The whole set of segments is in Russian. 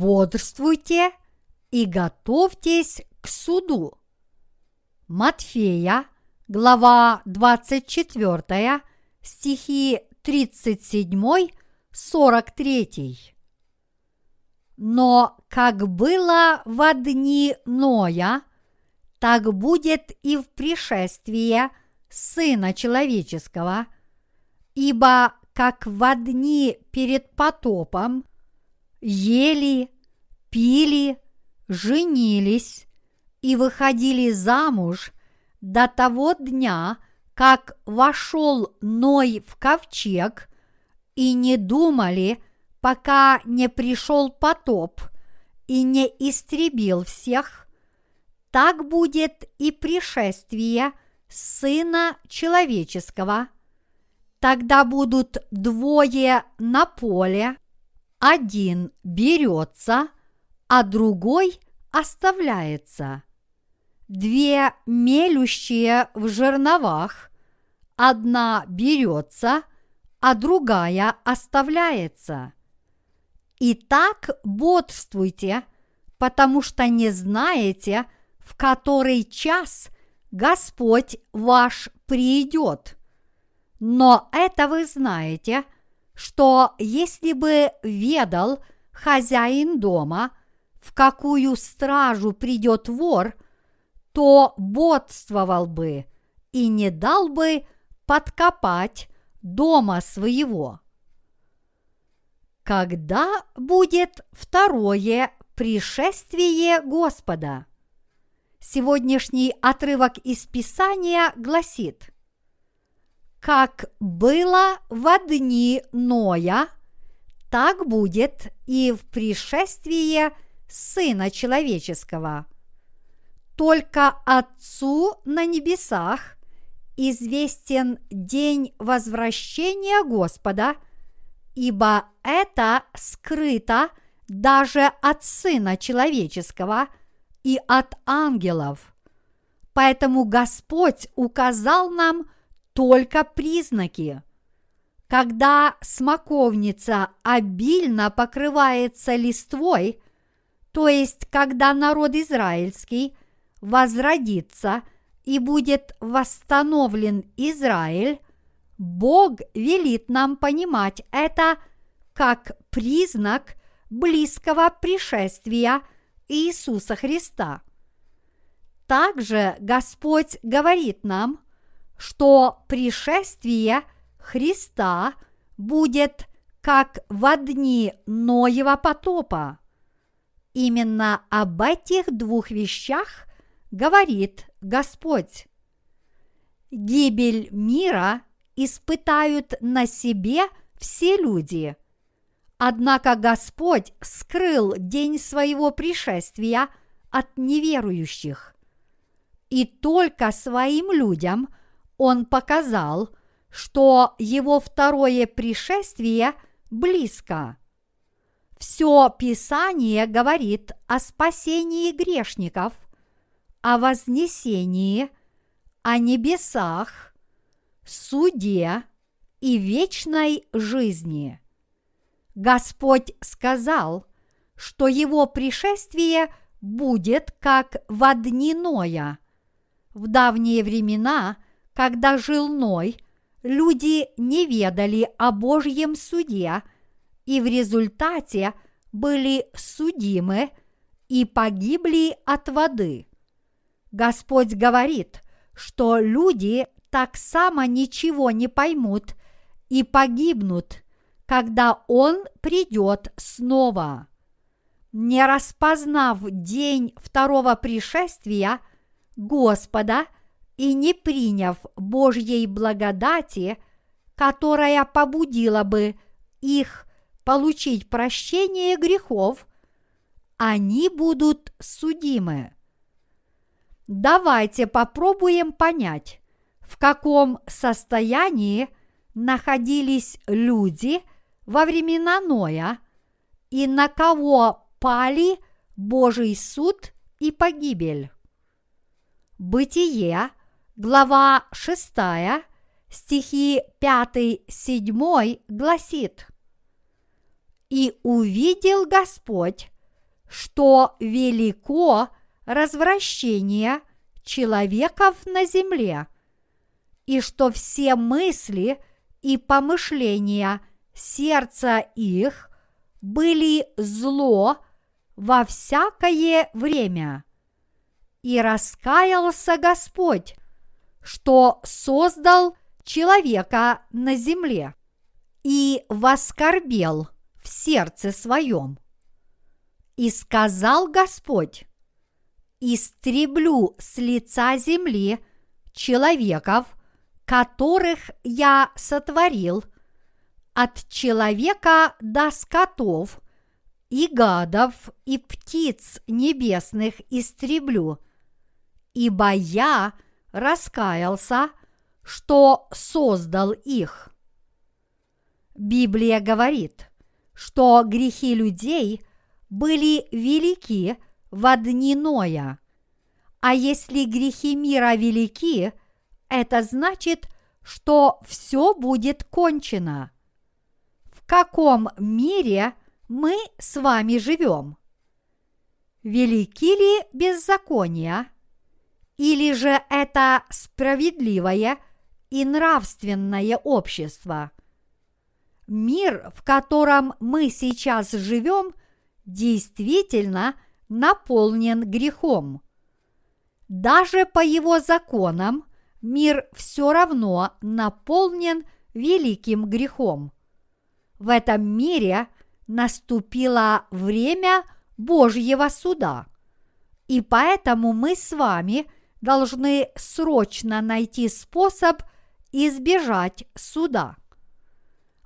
бодрствуйте и готовьтесь к суду. Матфея, глава 24, стихи 37-43. Но как было в дни Ноя, так будет и в пришествии Сына Человеческого, ибо как в дни перед потопом ели, пили, женились и выходили замуж до того дня, как вошел Ной в ковчег, и не думали, пока не пришел потоп и не истребил всех, так будет и пришествие Сына Человеческого. Тогда будут двое на поле, один берется, а другой оставляется. Две мелющие в жерновах, одна берется, а другая оставляется. Итак, бодрствуйте, потому что не знаете, в который час Господь ваш придет. Но это вы знаете, что если бы ведал хозяин дома, в какую стражу придет вор, то бодствовал бы и не дал бы подкопать дома своего. Когда будет второе пришествие Господа? Сегодняшний отрывок из Писания гласит, как было в дни Ноя, так будет и в пришествии Сына Человеческого. Только Отцу на небесах известен день возвращения Господа, ибо это скрыто даже от Сына Человеческого и от ангелов. Поэтому Господь указал нам – только признаки. Когда смоковница обильно покрывается листвой, то есть когда народ израильский возродится и будет восстановлен Израиль, Бог велит нам понимать это как признак близкого пришествия Иисуса Христа. Также Господь говорит нам – что пришествие Христа будет как в дни Ноева потопа. Именно об этих двух вещах говорит Господь. Гибель мира испытают на себе все люди. Однако Господь скрыл день своего пришествия от неверующих. И только своим людям – он показал, что его второе пришествие близко. Все Писание говорит о спасении грешников, о вознесении, о небесах, суде и вечной жизни. Господь сказал, что его пришествие будет как в дни Ноя. В давние времена – когда жил Ной, люди не ведали о Божьем суде и в результате были судимы и погибли от воды. Господь говорит, что люди так само ничего не поймут и погибнут, когда Он придет снова. Не распознав день второго пришествия Господа – и не приняв Божьей благодати, которая побудила бы их получить прощение грехов, они будут судимы. Давайте попробуем понять, в каком состоянии находились люди во времена Ноя и на кого пали Божий суд и погибель. Бытие, глава 6, стихи 5-7 гласит «И увидел Господь, что велико развращение человеков на земле, и что все мысли и помышления сердца их были зло во всякое время. И раскаялся Господь, что создал человека на земле, и воскорбел в сердце своем. И сказал Господь, истреблю с лица земли человеков, которых я сотворил, от человека до скотов, и гадов, и птиц небесных истреблю, ибо я раскаялся, что создал их. Библия говорит, что грехи людей были велики – в дни Ноя. А если грехи мира велики, это значит, что все будет кончено. В каком мире мы с вами живем? Велики ли беззакония? Или же это справедливое и нравственное общество? Мир, в котором мы сейчас живем, действительно – наполнен грехом. Даже по его законам мир все равно наполнен великим грехом. В этом мире наступило время Божьего суда, и поэтому мы с вами должны срочно найти способ избежать суда.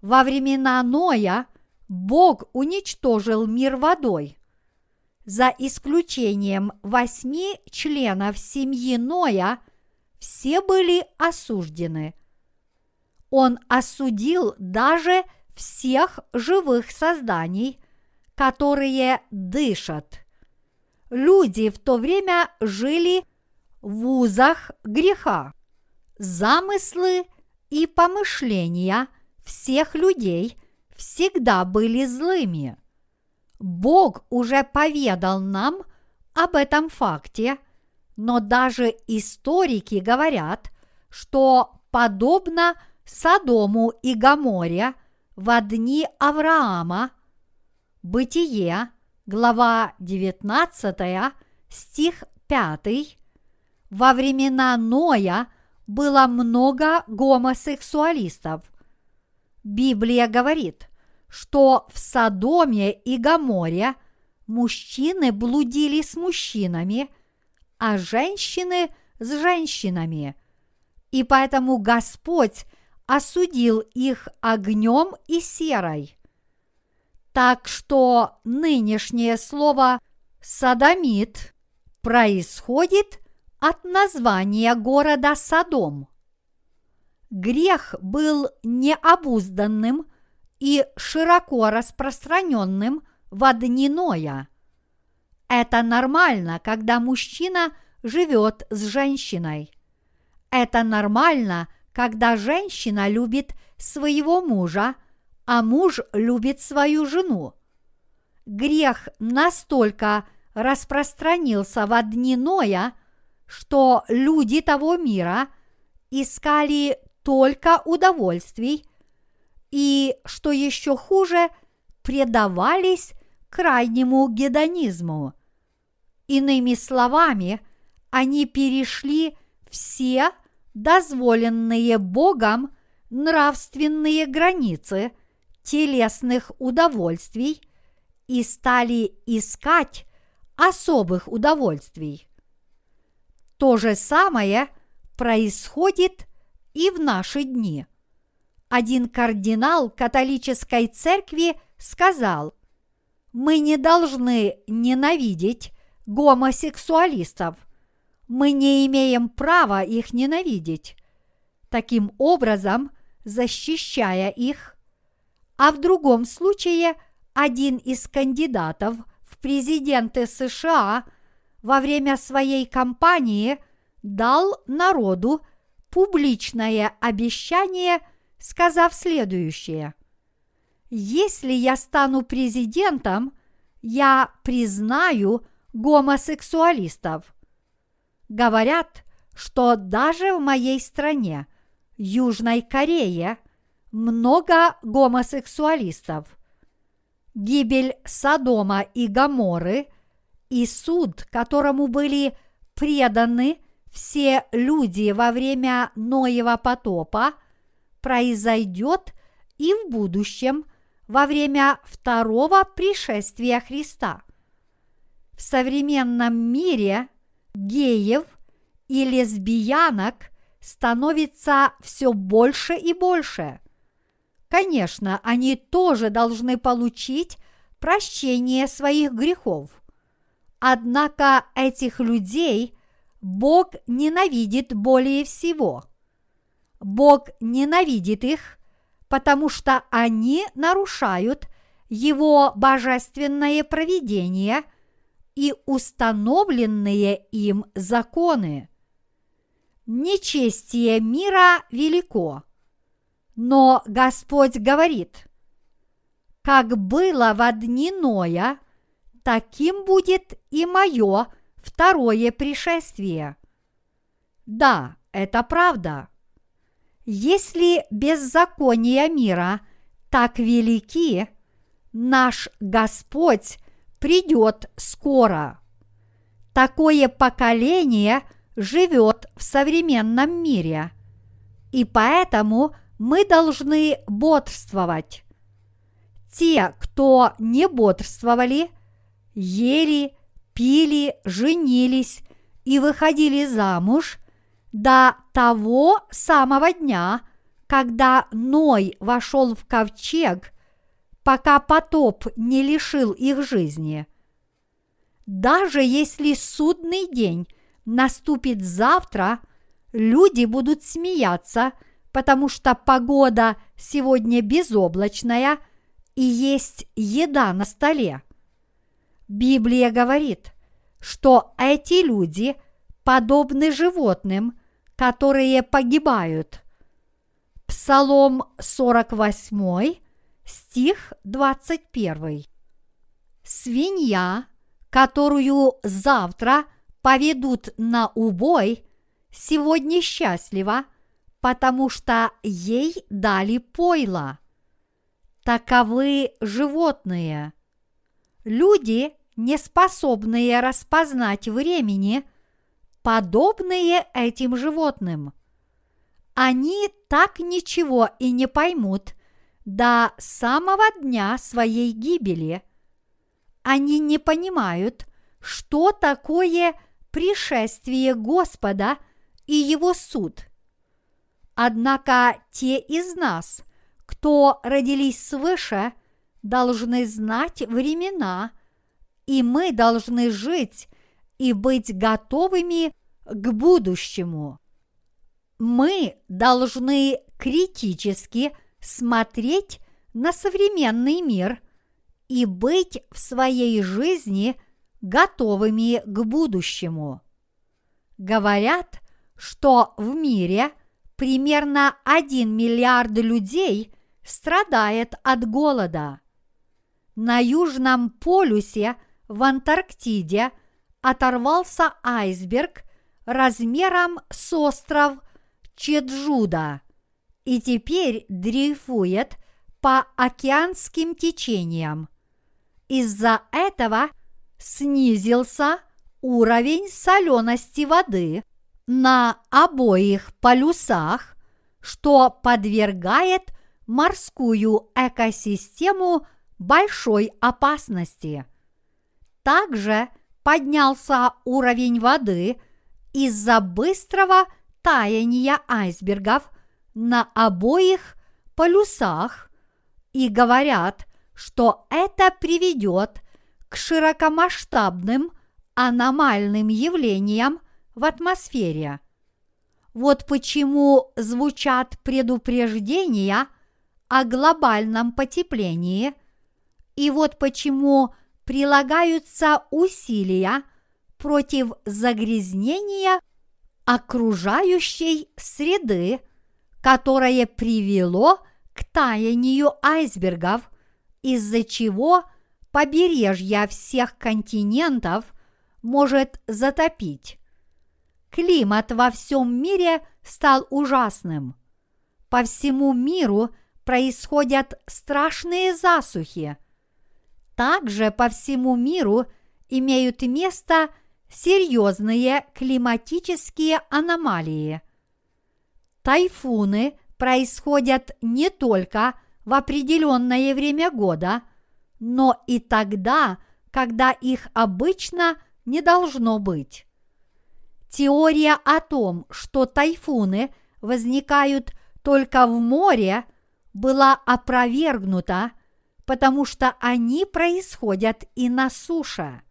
Во времена Ноя Бог уничтожил мир водой – за исключением восьми членов семьи Ноя, все были осуждены. Он осудил даже всех живых созданий, которые дышат. Люди в то время жили в узах греха. Замыслы и помышления всех людей всегда были злыми – Бог уже поведал нам об этом факте, но даже историки говорят, что подобно Содому и Гаморе в дни Авраама, Бытие, глава 19, стих 5, во времена Ноя было много гомосексуалистов. Библия говорит – что в Содоме и Гаморе мужчины блудили с мужчинами, а женщины с женщинами. И поэтому Господь осудил их огнем и серой. Так что нынешнее слово «садомит» происходит от названия города Содом. Грех был необузданным – и широко распространенным в дни Ноя. Это нормально, когда мужчина живет с женщиной. Это нормально, когда женщина любит своего мужа, а муж любит свою жену. Грех настолько распространился в дни Ноя, что люди того мира искали только удовольствий и, что еще хуже, предавались крайнему гедонизму. Иными словами, они перешли все дозволенные Богом нравственные границы телесных удовольствий и стали искать особых удовольствий. То же самое происходит и в наши дни – один кардинал католической церкви сказал, мы не должны ненавидеть гомосексуалистов, мы не имеем права их ненавидеть, таким образом защищая их. А в другом случае один из кандидатов в президенты США во время своей кампании дал народу публичное обещание – сказав следующее. Если я стану президентом, я признаю гомосексуалистов. Говорят, что даже в моей стране, Южной Корее, много гомосексуалистов. Гибель Содома и Гаморы и суд, которому были преданы все люди во время Ноева потопа, произойдет и в будущем во время второго пришествия Христа. В современном мире геев и лесбиянок становится все больше и больше. Конечно, они тоже должны получить прощение своих грехов. Однако этих людей Бог ненавидит более всего. Бог ненавидит их, потому что они нарушают Его божественное провидение и установленные им законы. Нечестие мира велико, но Господь говорит, как было в дни Ноя, таким будет и мое второе пришествие. Да, это правда. Если беззакония мира так велики, наш Господь придет скоро. Такое поколение живет в современном мире, и поэтому мы должны бодрствовать. Те, кто не бодрствовали, ели, пили, женились и выходили замуж до того самого дня, когда Ной вошел в ковчег, пока потоп не лишил их жизни. Даже если судный день наступит завтра, люди будут смеяться, потому что погода сегодня безоблачная и есть еда на столе. Библия говорит, что эти люди подобны животным – которые погибают. Псалом 48, стих 21. Свинья, которую завтра поведут на убой, сегодня счастлива, потому что ей дали пойло. Таковы животные. Люди, не способные распознать времени – подобные этим животным. Они так ничего и не поймут до самого дня своей гибели. Они не понимают, что такое пришествие Господа и его суд. Однако те из нас, кто родились свыше, должны знать времена, и мы должны жить и быть готовыми к будущему. Мы должны критически смотреть на современный мир и быть в своей жизни готовыми к будущему. Говорят, что в мире примерно 1 миллиард людей страдает от голода. На Южном полюсе в Антарктиде – оторвался айсберг размером с остров Чеджуда и теперь дрейфует по океанским течениям. Из-за этого снизился уровень солености воды на обоих полюсах, что подвергает морскую экосистему большой опасности. Также – поднялся уровень воды из-за быстрого таяния айсбергов на обоих полюсах и говорят, что это приведет к широкомасштабным аномальным явлениям в атмосфере. Вот почему звучат предупреждения о глобальном потеплении, и вот почему прилагаются усилия против загрязнения окружающей среды, которое привело к таянию айсбергов, из-за чего побережья всех континентов может затопить. Климат во всем мире стал ужасным. По всему миру происходят страшные засухи. Также по всему миру имеют место серьезные климатические аномалии. Тайфуны происходят не только в определенное время года, но и тогда, когда их обычно не должно быть. Теория о том, что тайфуны возникают только в море, была опровергнута, потому что они происходят и на суше.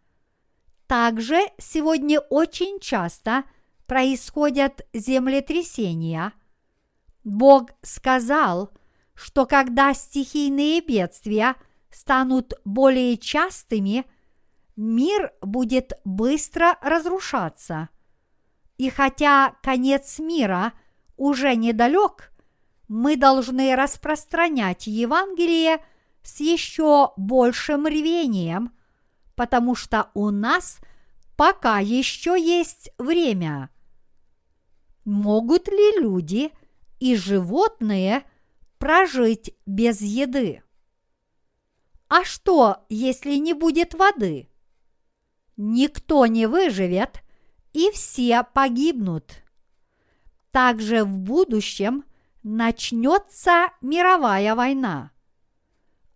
Также сегодня очень часто происходят землетрясения. Бог сказал, что когда стихийные бедствия станут более частыми, мир будет быстро разрушаться. И хотя конец мира уже недалек, мы должны распространять Евангелие с еще большим рвением – потому что у нас пока еще есть время. Могут ли люди и животные прожить без еды? А что, если не будет воды? Никто не выживет, и все погибнут. Также в будущем начнется мировая война.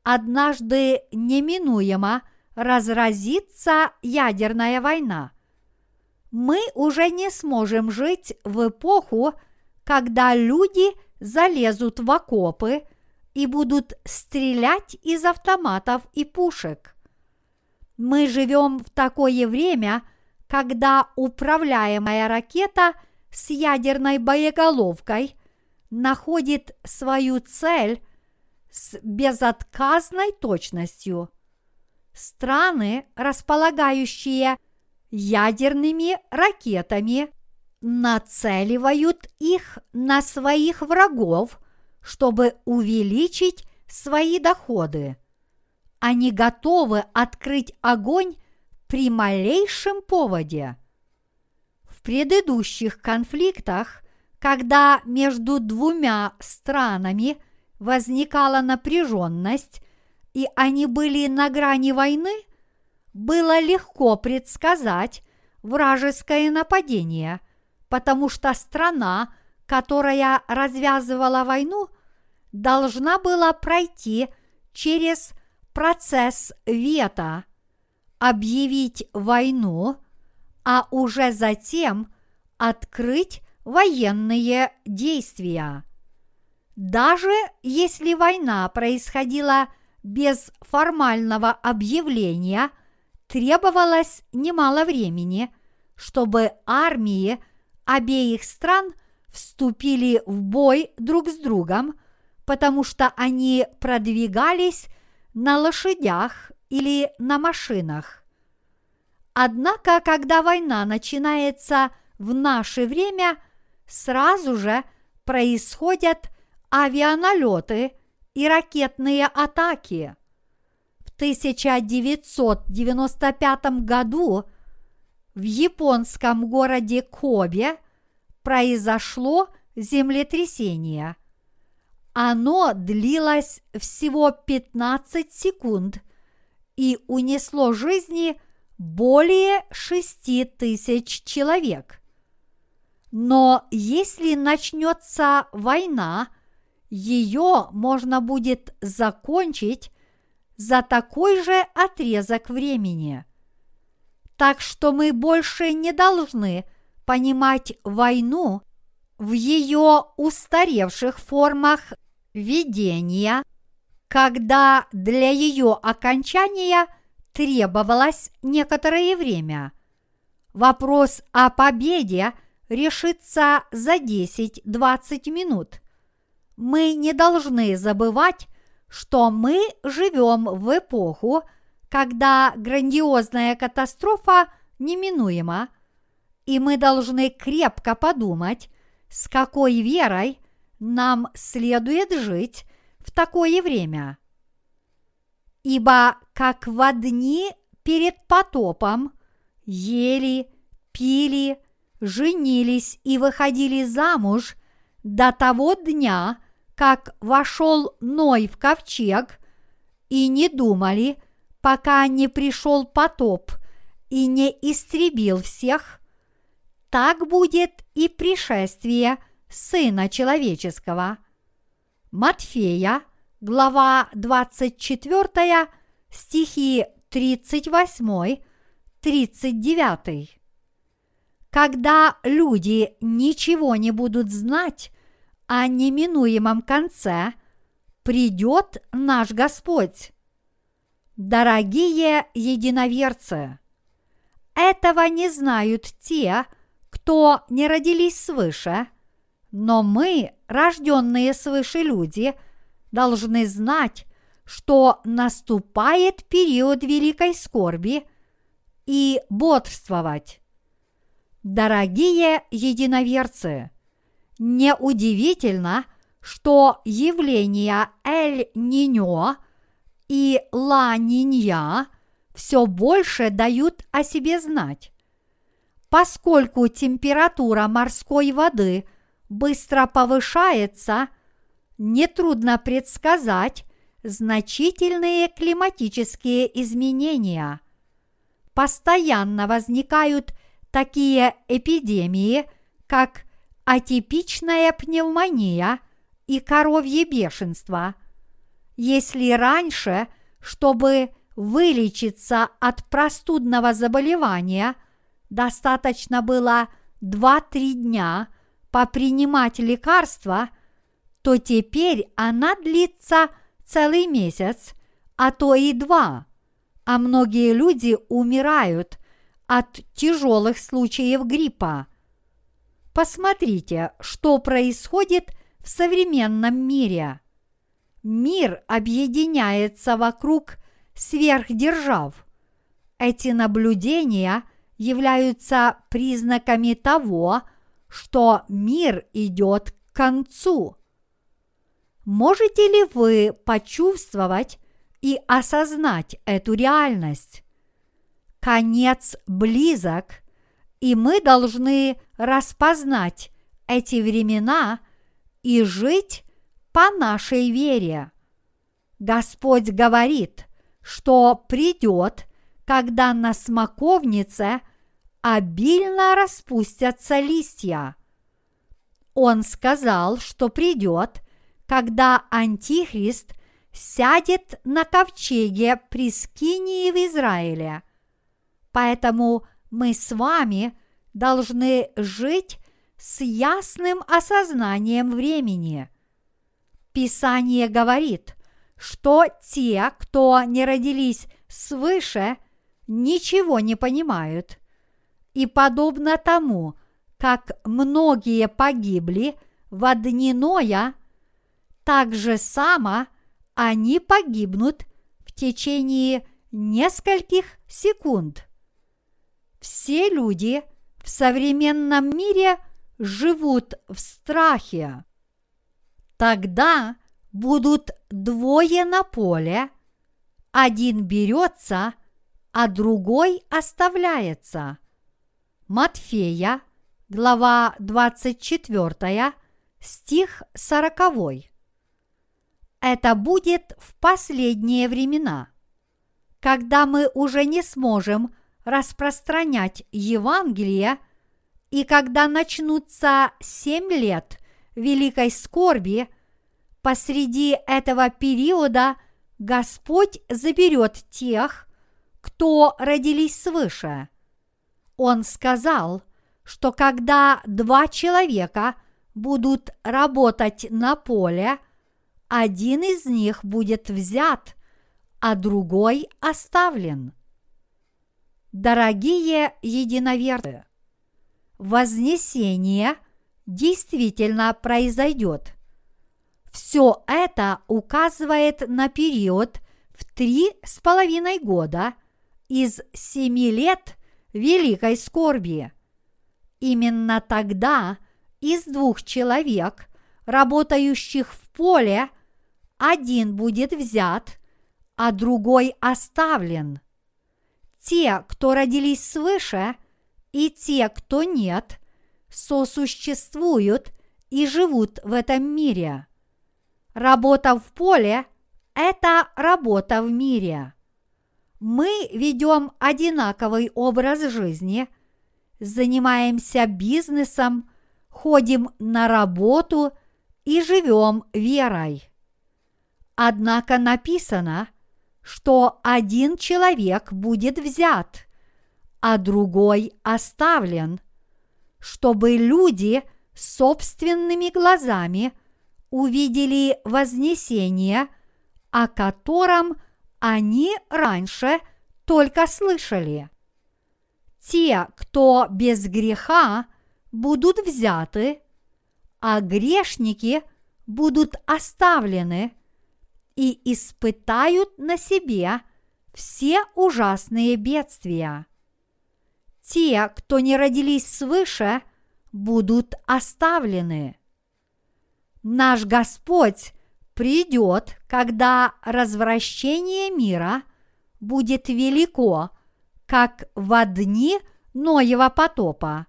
Однажды неминуемо – разразится ядерная война. Мы уже не сможем жить в эпоху, когда люди залезут в окопы и будут стрелять из автоматов и пушек. Мы живем в такое время, когда управляемая ракета с ядерной боеголовкой находит свою цель с безотказной точностью – страны, располагающие ядерными ракетами, нацеливают их на своих врагов, чтобы увеличить свои доходы. Они готовы открыть огонь при малейшем поводе. В предыдущих конфликтах, когда между двумя странами возникала напряженность и они были на грани войны, было легко предсказать вражеское нападение, потому что страна, которая развязывала войну, должна была пройти через процесс вето, объявить войну, а уже затем открыть военные действия. Даже если война происходила без формального объявления требовалось немало времени, чтобы армии обеих стран вступили в бой друг с другом, потому что они продвигались на лошадях или на машинах. Однако, когда война начинается в наше время, сразу же происходят авианалеты – и ракетные атаки. В 1995 году в японском городе Кобе произошло землетрясение. Оно длилось всего 15 секунд и унесло жизни более 6 тысяч человек. Но если начнется война, ее можно будет закончить за такой же отрезок времени. Так что мы больше не должны понимать войну в ее устаревших формах ведения, когда для ее окончания требовалось некоторое время. Вопрос о победе решится за 10-20 минут – мы не должны забывать, что мы живем в эпоху, когда грандиозная катастрофа неминуема, и мы должны крепко подумать, с какой верой нам следует жить в такое время. Ибо как в дни перед потопом ели, пили, женились и выходили замуж до того дня, как вошел Ной в ковчег, и не думали, пока не пришел потоп и не истребил всех, так будет и пришествие Сына Человеческого. Матфея, глава 24, стихи 38-39. Когда люди ничего не будут знать о неминуемом конце, придет наш Господь. Дорогие единоверцы, этого не знают те, кто не родились свыше, но мы, рожденные свыше люди, должны знать, что наступает период великой скорби и бодрствовать. Дорогие единоверцы, неудивительно, что явления Эль-Ниньо и Ла-Нинья все больше дают о себе знать. Поскольку температура морской воды быстро повышается, нетрудно предсказать значительные климатические изменения. Постоянно возникают такие эпидемии, как атипичная пневмония и коровье бешенство. Если раньше, чтобы вылечиться от простудного заболевания, достаточно было 2-3 дня попринимать лекарства, то теперь она длится целый месяц, а то и два, а многие люди умирают – от тяжелых случаев гриппа. Посмотрите, что происходит в современном мире. Мир объединяется вокруг сверхдержав. Эти наблюдения являются признаками того, что мир идет к концу. Можете ли вы почувствовать и осознать эту реальность? конец близок, и мы должны распознать эти времена и жить по нашей вере. Господь говорит, что придет, когда на смоковнице обильно распустятся листья. Он сказал, что придет, когда Антихрист сядет на ковчеге при Скинии в Израиле. Поэтому мы с вами должны жить с ясным осознанием времени. Писание говорит, что те, кто не родились свыше, ничего не понимают. И подобно тому, как многие погибли в дни Ноя, так же само они погибнут в течение нескольких секунд. Все люди в современном мире живут в страхе. Тогда будут двое на поле, один берется, а другой оставляется. Матфея, глава 24, стих 40. Это будет в последние времена, когда мы уже не сможем распространять Евангелие, и когда начнутся семь лет великой скорби, посреди этого периода Господь заберет тех, кто родились свыше. Он сказал, что когда два человека будут работать на поле, один из них будет взят, а другой оставлен. Дорогие единоверцы, вознесение действительно произойдет. Все это указывает на период в три с половиной года из семи лет великой скорби. Именно тогда из двух человек, работающих в поле, один будет взят, а другой оставлен. Те, кто родились свыше, и те, кто нет, сосуществуют и живут в этом мире. Работа в поле – это работа в мире. Мы ведем одинаковый образ жизни, занимаемся бизнесом, ходим на работу и живем верой. Однако написано, что один человек будет взят, а другой оставлен, чтобы люди собственными глазами – увидели вознесение, о котором они раньше только слышали. Те, кто без греха, будут взяты, а грешники будут оставлены и испытают на себе все ужасные бедствия. Те, кто не родились свыше, будут оставлены. Наш Господь придет, когда развращение мира будет велико, как в дни Ноева потопа.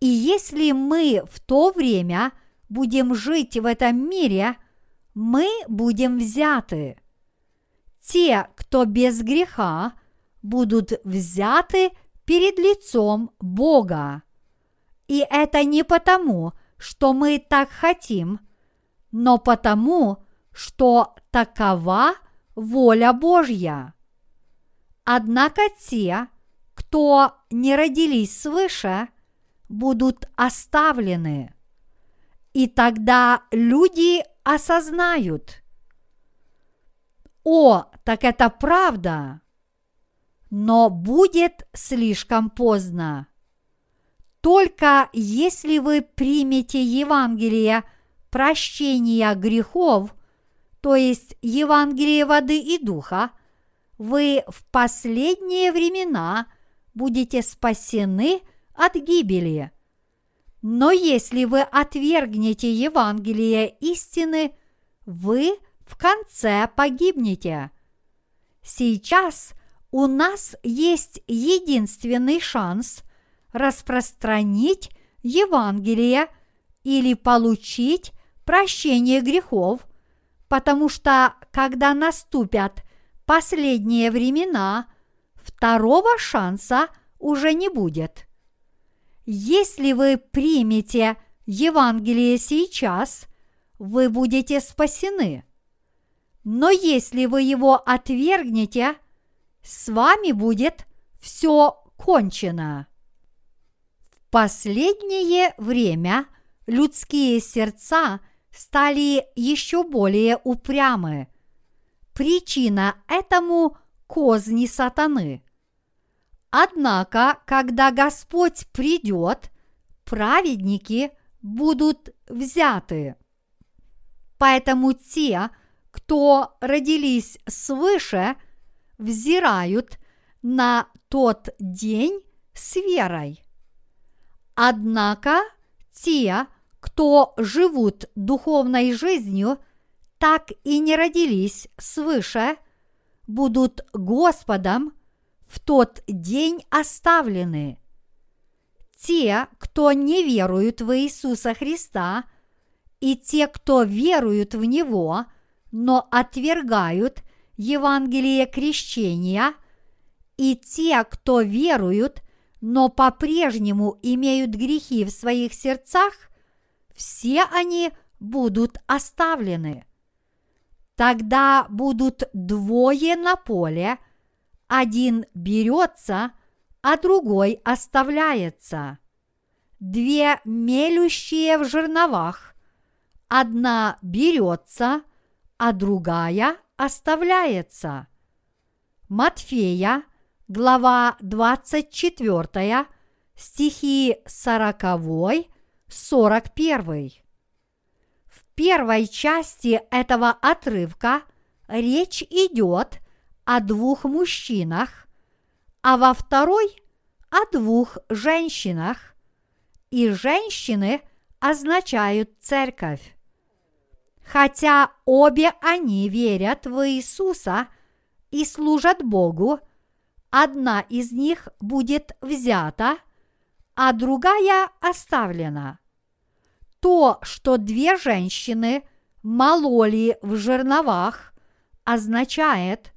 И если мы в то время будем жить в этом мире, мы будем взяты. Те, кто без греха, будут взяты перед лицом Бога. И это не потому, что мы так хотим, но потому, что такова воля Божья. Однако те, кто не родились свыше, будут оставлены. И тогда люди осознают, о, так это правда, но будет слишком поздно. Только если вы примете Евангелие прощения грехов, то есть Евангелие воды и духа, вы в последние времена будете спасены от гибели. Но если вы отвергнете Евангелие истины, вы в конце погибнете. Сейчас у нас есть единственный шанс – распространить Евангелие или получить прощение грехов, потому что когда наступят последние времена, второго шанса уже не будет. Если вы примете Евангелие сейчас, вы будете спасены. Но если вы его отвергнете, с вами будет все кончено последнее время людские сердца стали еще более упрямы. Причина этому – козни сатаны. Однако, когда Господь придет, праведники будут взяты. Поэтому те, кто родились свыше, взирают на тот день с верой. Однако те, кто живут духовной жизнью, так и не родились свыше, будут Господом в тот день оставлены. Те, кто не веруют в Иисуса Христа, и те, кто веруют в Него, но отвергают Евангелие крещения, и те, кто веруют – но по-прежнему имеют грехи в своих сердцах, все они будут оставлены. Тогда будут двое на поле, один берется, а другой оставляется. Две мелющие в жерновах, одна берется, а другая оставляется. Матфея, глава 24, стихи 40, 41. В первой части этого отрывка речь идет о двух мужчинах, а во второй – о двух женщинах, и женщины означают церковь. Хотя обе они верят в Иисуса – и служат Богу, одна из них будет взята, а другая оставлена. То, что две женщины мололи в жерновах, означает,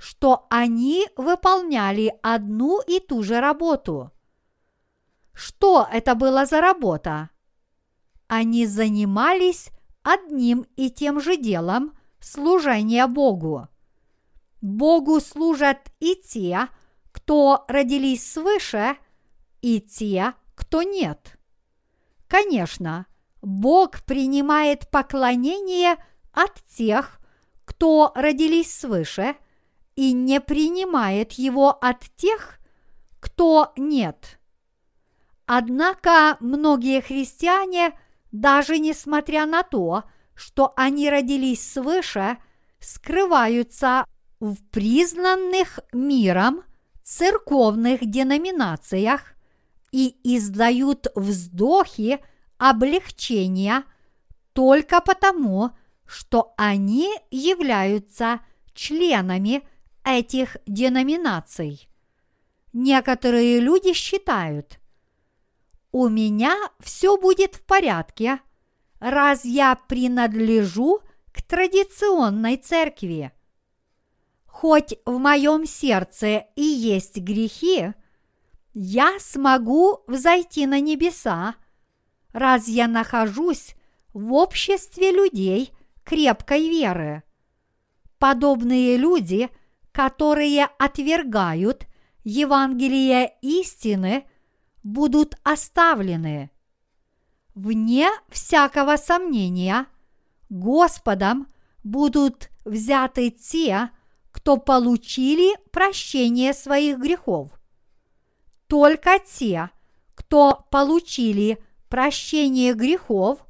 что они выполняли одну и ту же работу. Что это было за работа? Они занимались одним и тем же делом служения Богу. Богу служат и те, кто родились свыше, и те, кто нет. Конечно, Бог принимает поклонение от тех, кто родились свыше, и не принимает его от тех, кто нет. Однако многие христиане, даже несмотря на то, что они родились свыше, скрываются в признанных миром церковных деноминациях и издают вздохи облегчения только потому, что они являются членами этих деноминаций. Некоторые люди считают, у меня все будет в порядке, раз я принадлежу к традиционной церкви. Хоть в моем сердце и есть грехи, я смогу взойти на небеса, раз я нахожусь в обществе людей крепкой веры. Подобные люди, которые отвергают Евангелие истины, будут оставлены. Вне всякого сомнения, Господом будут взяты те, кто получили прощение своих грехов. Только те, кто получили прощение грехов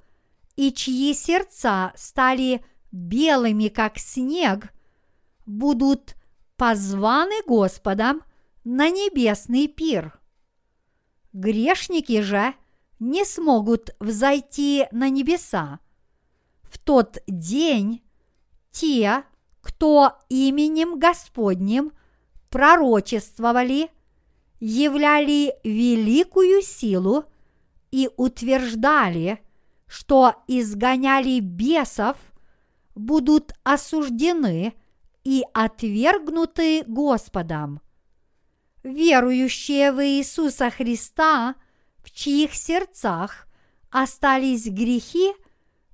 и чьи сердца стали белыми, как снег, будут позваны Господом на небесный пир. Грешники же не смогут взойти на небеса. В тот день те, кто именем Господним пророчествовали, являли великую силу и утверждали, что изгоняли бесов, будут осуждены и отвергнуты Господом. Верующие в Иисуса Христа, в чьих сердцах остались грехи,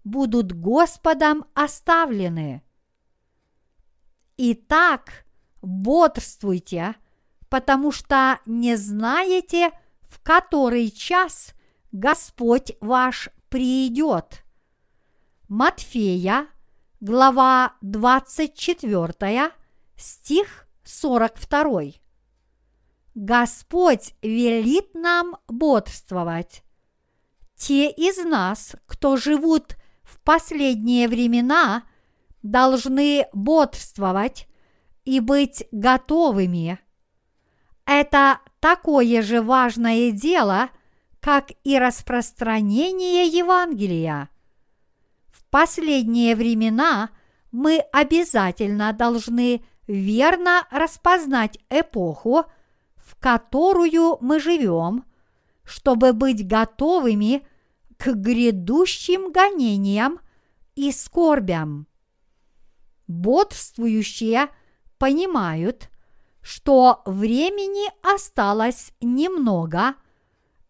будут Господом оставлены. Итак, бодрствуйте, потому что не знаете, в который час Господь ваш придет. Матфея, глава 24, стих 42. Господь велит нам бодрствовать. Те из нас, кто живут в последние времена – должны бодрствовать и быть готовыми. Это такое же важное дело, как и распространение Евангелия. Последние времена мы обязательно должны верно распознать эпоху, в которую мы живем, чтобы быть готовыми к грядущим гонениям и скорбям. Бодрствующие понимают, что времени осталось немного,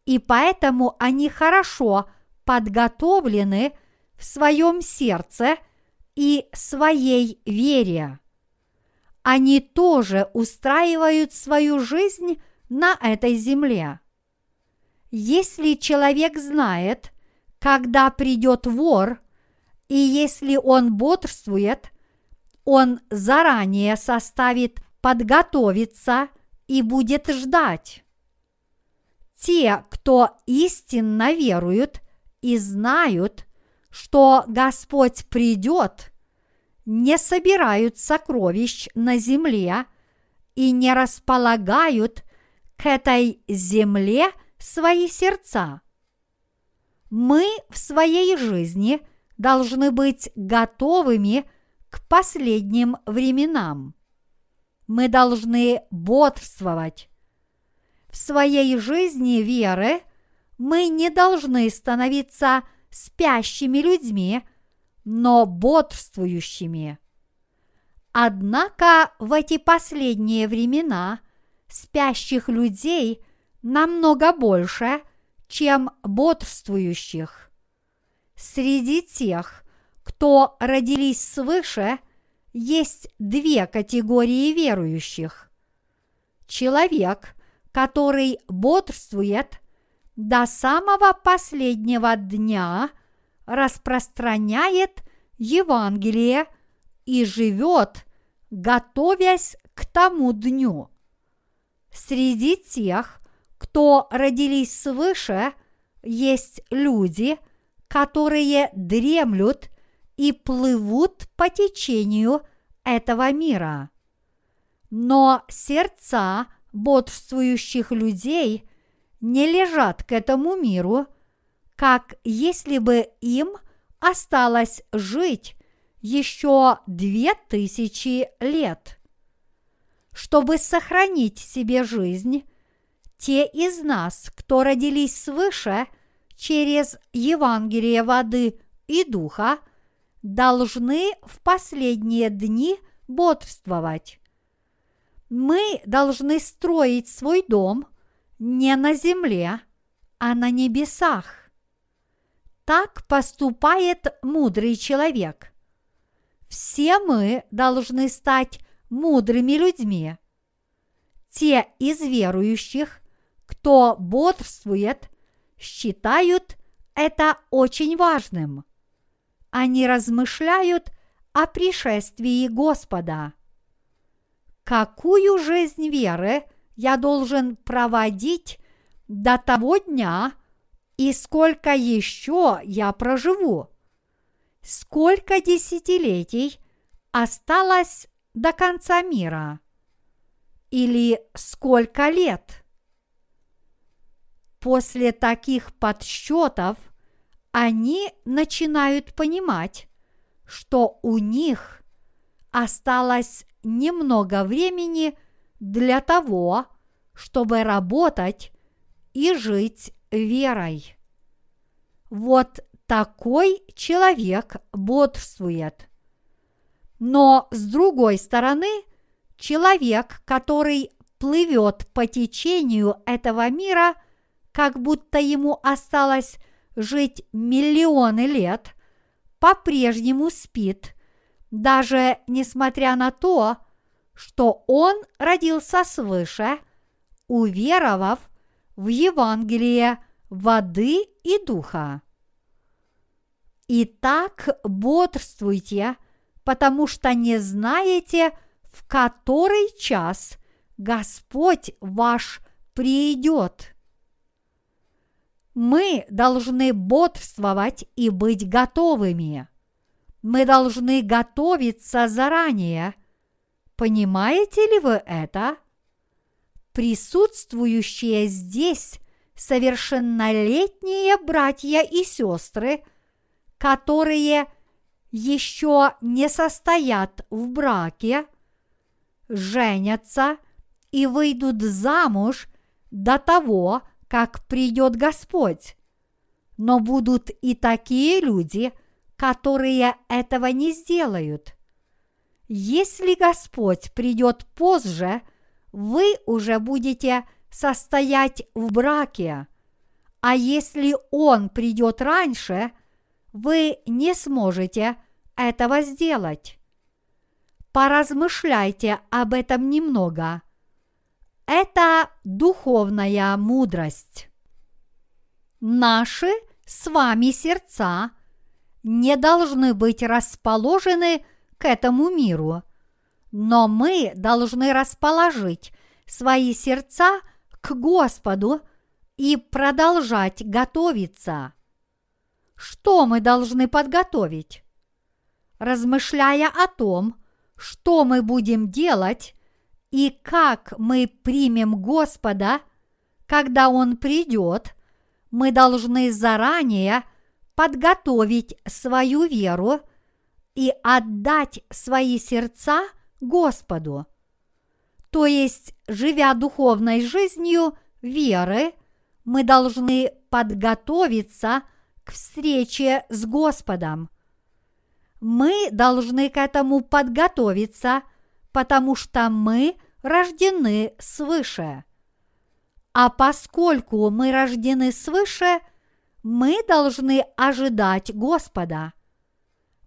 и поэтому они хорошо подготовлены в своем сердце и своей вере. Они тоже устраивают свою жизнь на этой земле. Если человек знает, когда придет вор, и если он бодрствует – он заранее составит подготовиться и будет ждать. Те, кто истинно веруют и знают, что Господь придет, не собирают сокровищ на земле и не располагают к этой земле свои сердца. Мы в своей жизни должны быть готовыми к последним временам. мы должны бодрствовать. В своей жизни веры мы не должны становиться спящими людьми, но бодрствующими. Однако в эти последние времена спящих людей намного больше, чем бодрствующих. Среди тех, кто родились свыше, есть две категории верующих. Человек, который бодрствует до самого последнего дня, распространяет Евангелие и живет, готовясь к тому дню. Среди тех, кто родились свыше, есть люди, которые дремлют и плывут по течению этого мира. Но сердца бодрствующих людей не лежат к этому миру, как если бы им осталось жить еще две тысячи лет. Чтобы сохранить себе жизнь, те из нас, кто родились свыше через Евангелие воды и духа, должны в последние дни бодрствовать. Мы должны строить свой дом не на земле, а на небесах. Так поступает мудрый человек. Все мы должны стать мудрыми людьми. Те из верующих, кто бодрствует, считают это очень важным. Они размышляют о пришествии Господа. Какую жизнь веры я должен проводить до того дня и сколько еще я проживу? Сколько десятилетий осталось до конца мира? Или сколько лет? После таких подсчетов они начинают понимать, что у них осталось немного времени для того, чтобы работать и жить верой. Вот такой человек бодрствует. Но с другой стороны, человек, который плывет по течению этого мира – как будто ему осталось жить миллионы лет, по-прежнему спит, даже несмотря на то, что он родился свыше, уверовав в Евангелие воды и духа. Итак, бодрствуйте, потому что не знаете, в который час Господь ваш придет мы должны бодрствовать и быть готовыми. Мы должны готовиться заранее. Понимаете ли вы это? Присутствующие здесь совершеннолетние братья и сестры, которые еще не состоят в браке, женятся и выйдут замуж до того, как придет Господь. Но будут и такие люди, которые этого не сделают. Если Господь придет позже, вы уже будете состоять в браке, а если Он придет раньше, вы не сможете этого сделать. Поразмышляйте об этом немного – это духовная мудрость. Наши с вами сердца не должны быть расположены к этому миру, но мы должны расположить свои сердца к Господу и продолжать готовиться. Что мы должны подготовить? Размышляя о том, что мы будем делать, и как мы примем Господа, когда Он придет, мы должны заранее подготовить свою веру и отдать свои сердца Господу. То есть, живя духовной жизнью веры, мы должны подготовиться к встрече с Господом. Мы должны к этому подготовиться, потому что мы рождены свыше. А поскольку мы рождены свыше, мы должны ожидать Господа.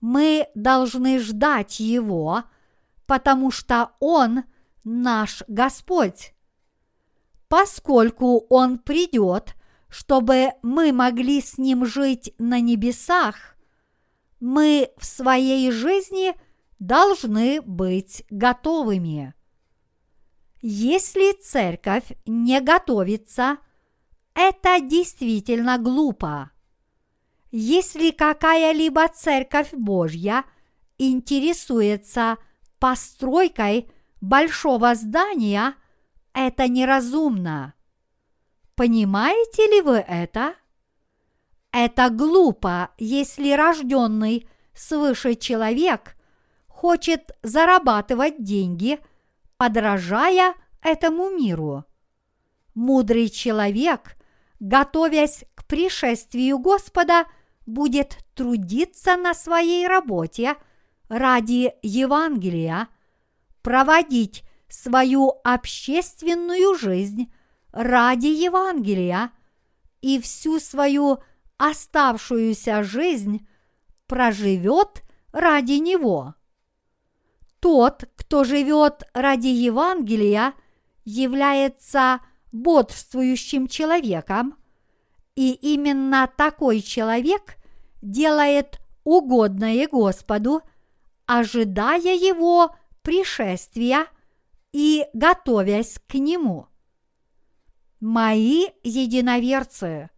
Мы должны ждать Его, потому что Он наш Господь. Поскольку Он придет, чтобы мы могли с Ним жить на небесах, мы в своей жизни должны быть готовыми. Если церковь не готовится, это действительно глупо. Если какая-либо церковь Божья интересуется постройкой большого здания, это неразумно. Понимаете ли вы это? Это глупо, если рожденный свыше человек хочет зарабатывать деньги, подражая этому миру. Мудрый человек, готовясь к пришествию Господа, будет трудиться на своей работе ради Евангелия, проводить свою общественную жизнь ради Евангелия и всю свою оставшуюся жизнь проживет ради него. Тот, кто живет ради Евангелия, является бодрствующим человеком, и именно такой человек делает угодное Господу, ожидая его пришествия и готовясь к нему. Мои единоверцы,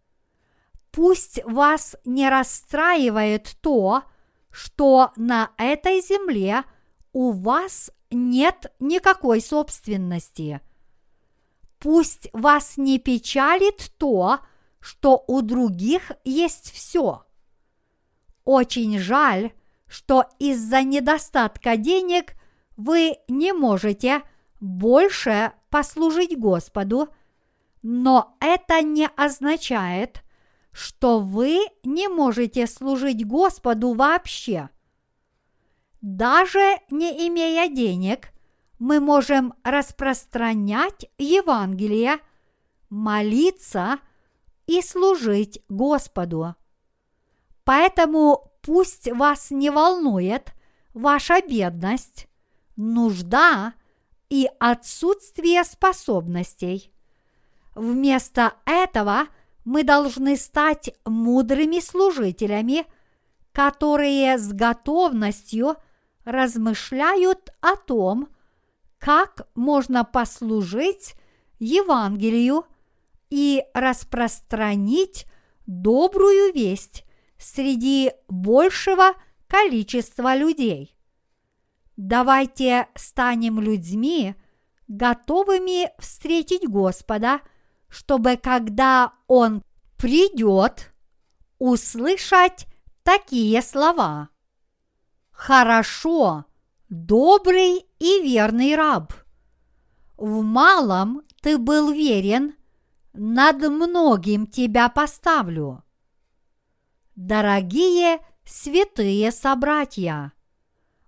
пусть вас не расстраивает то, что на этой земле у вас нет никакой собственности. Пусть вас не печалит то, что у других есть все. Очень жаль, что из-за недостатка денег вы не можете больше послужить Господу, но это не означает, что вы не можете служить Господу вообще. Даже не имея денег, мы можем распространять Евангелие, молиться и служить Господу. Поэтому пусть вас не волнует ваша бедность, нужда и отсутствие способностей. Вместо этого мы должны стать мудрыми служителями, которые с готовностью размышляют о том, как можно послужить Евангелию и распространить добрую весть среди большего количества людей. Давайте станем людьми, готовыми встретить Господа, чтобы когда Он придет, услышать такие слова. Хорошо, добрый и верный раб. В малом ты был верен, над многим тебя поставлю. Дорогие святые собратья,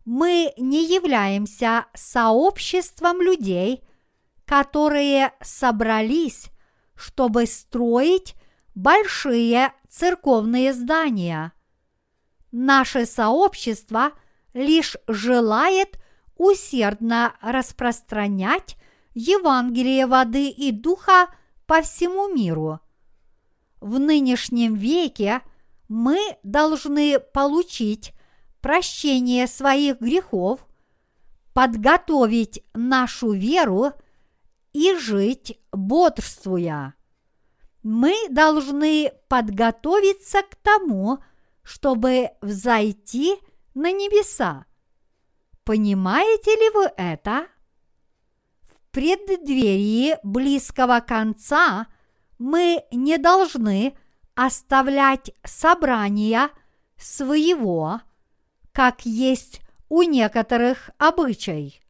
мы не являемся сообществом людей, которые собрались, чтобы строить большие церковные здания. Наше сообщество лишь желает усердно распространять Евангелие воды и духа по всему миру. В нынешнем веке мы должны получить прощение своих грехов, подготовить нашу веру и жить бодрствуя. Мы должны подготовиться к тому, чтобы взойти на небеса. Понимаете ли вы это? В преддверии близкого конца мы не должны оставлять собрания своего – как есть у некоторых обычай.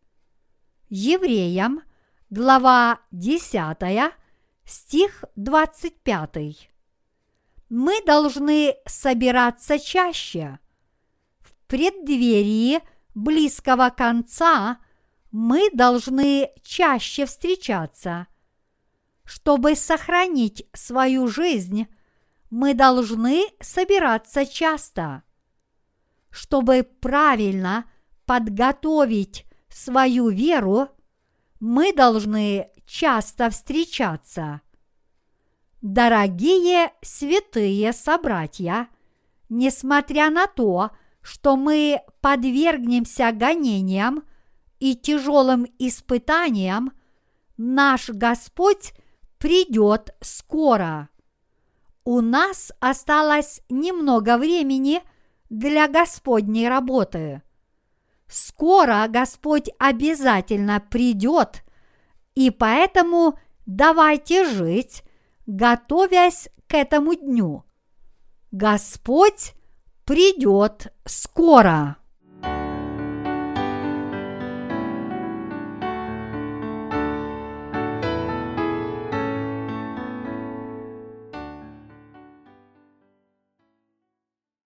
Евреям глава 10, стих 25. Мы должны собираться чаще. В преддверии близкого конца мы должны чаще встречаться. Чтобы сохранить свою жизнь, мы должны собираться часто. Чтобы правильно подготовить свою веру, мы должны часто встречаться. Дорогие святые собратья, несмотря на то, что мы подвергнемся гонениям и тяжелым испытаниям, наш Господь придет скоро. У нас осталось немного времени для Господней работы. Скоро Господь обязательно придет, и поэтому давайте жить, готовясь к этому дню. Господь придет скоро.